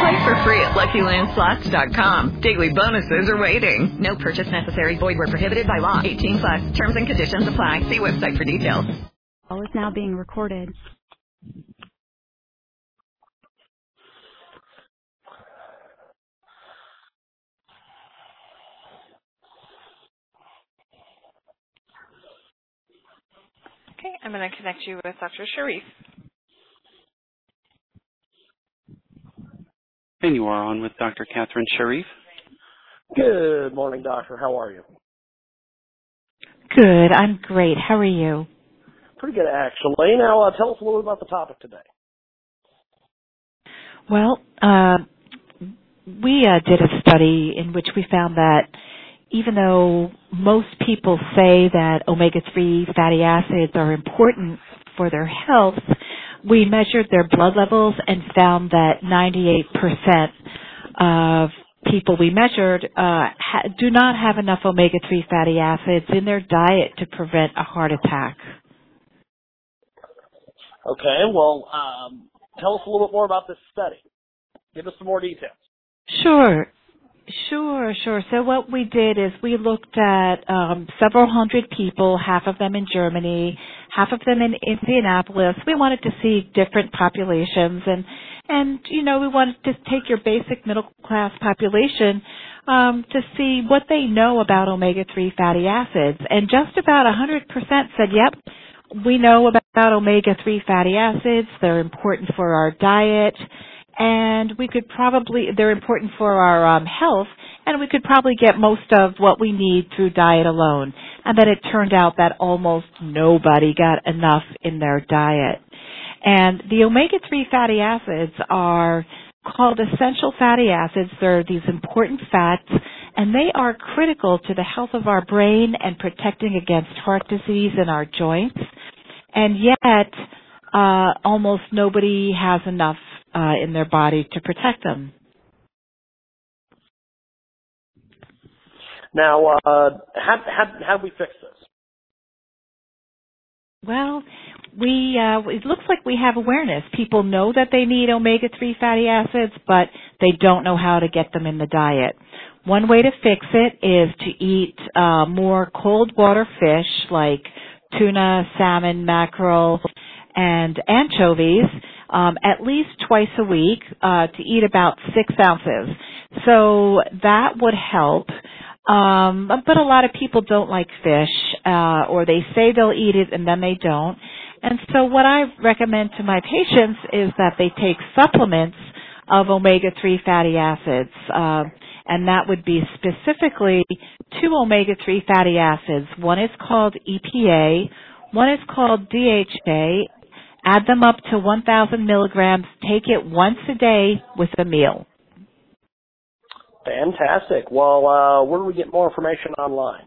Play for free at LuckyLandSlots.com. Daily bonuses are waiting. No purchase necessary. Void where prohibited by law. 18 plus. Terms and conditions apply. See website for details. All is now being recorded. Okay, I'm going to connect you with Dr. Sharif. And you are on with Dr. Catherine Sharif. Good morning, doctor. How are you? Good. I'm great. How are you? Pretty good, actually. Now, uh, tell us a little bit about the topic today. Well, uh, we uh, did a study in which we found that even though most people say that omega-3 fatty acids are important for their health, we measured their blood levels and found that 98% of people we measured uh, ha- do not have enough omega-3 fatty acids in their diet to prevent a heart attack. Okay, well, um, tell us a little bit more about this study. Give us some more details. Sure. Sure, sure. So what we did is we looked at um, several hundred people, half of them in Germany, half of them in Indianapolis. We wanted to see different populations, and and you know we wanted to take your basic middle class population um, to see what they know about omega three fatty acids, and just about a 100% said, "Yep, we know about omega three fatty acids. They're important for our diet." And we could probably they're important for our um, health and we could probably get most of what we need through diet alone. And then it turned out that almost nobody got enough in their diet. And the omega 3 fatty acids are called essential fatty acids. They're these important fats and they are critical to the health of our brain and protecting against heart disease in our joints. And yet uh, almost nobody has enough uh, in their body to protect them. Now, uh, how, how, how do we fix this? Well, we uh, it looks like we have awareness. People know that they need omega-3 fatty acids, but they don't know how to get them in the diet. One way to fix it is to eat uh, more cold water fish like tuna, salmon, mackerel, and anchovies um, at least twice a week uh, to eat about six ounces. So that would help. Um, but a lot of people don't like fish, uh, or they say they'll eat it and then they don't. And so what I recommend to my patients is that they take supplements of omega-3 fatty acids. Uh, and that would be specifically two omega-3 fatty acids. One is called EPA, one is called DHA, Add them up to 1,000 milligrams. Take it once a day with a meal. Fantastic. Well, uh, where do we get more information online?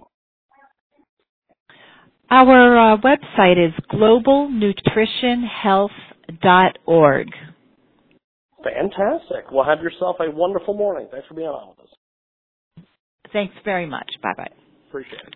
Our uh, website is globalnutritionhealth.org. Fantastic. Well, have yourself a wonderful morning. Thanks for being on with us. Thanks very much. Bye bye. Appreciate it.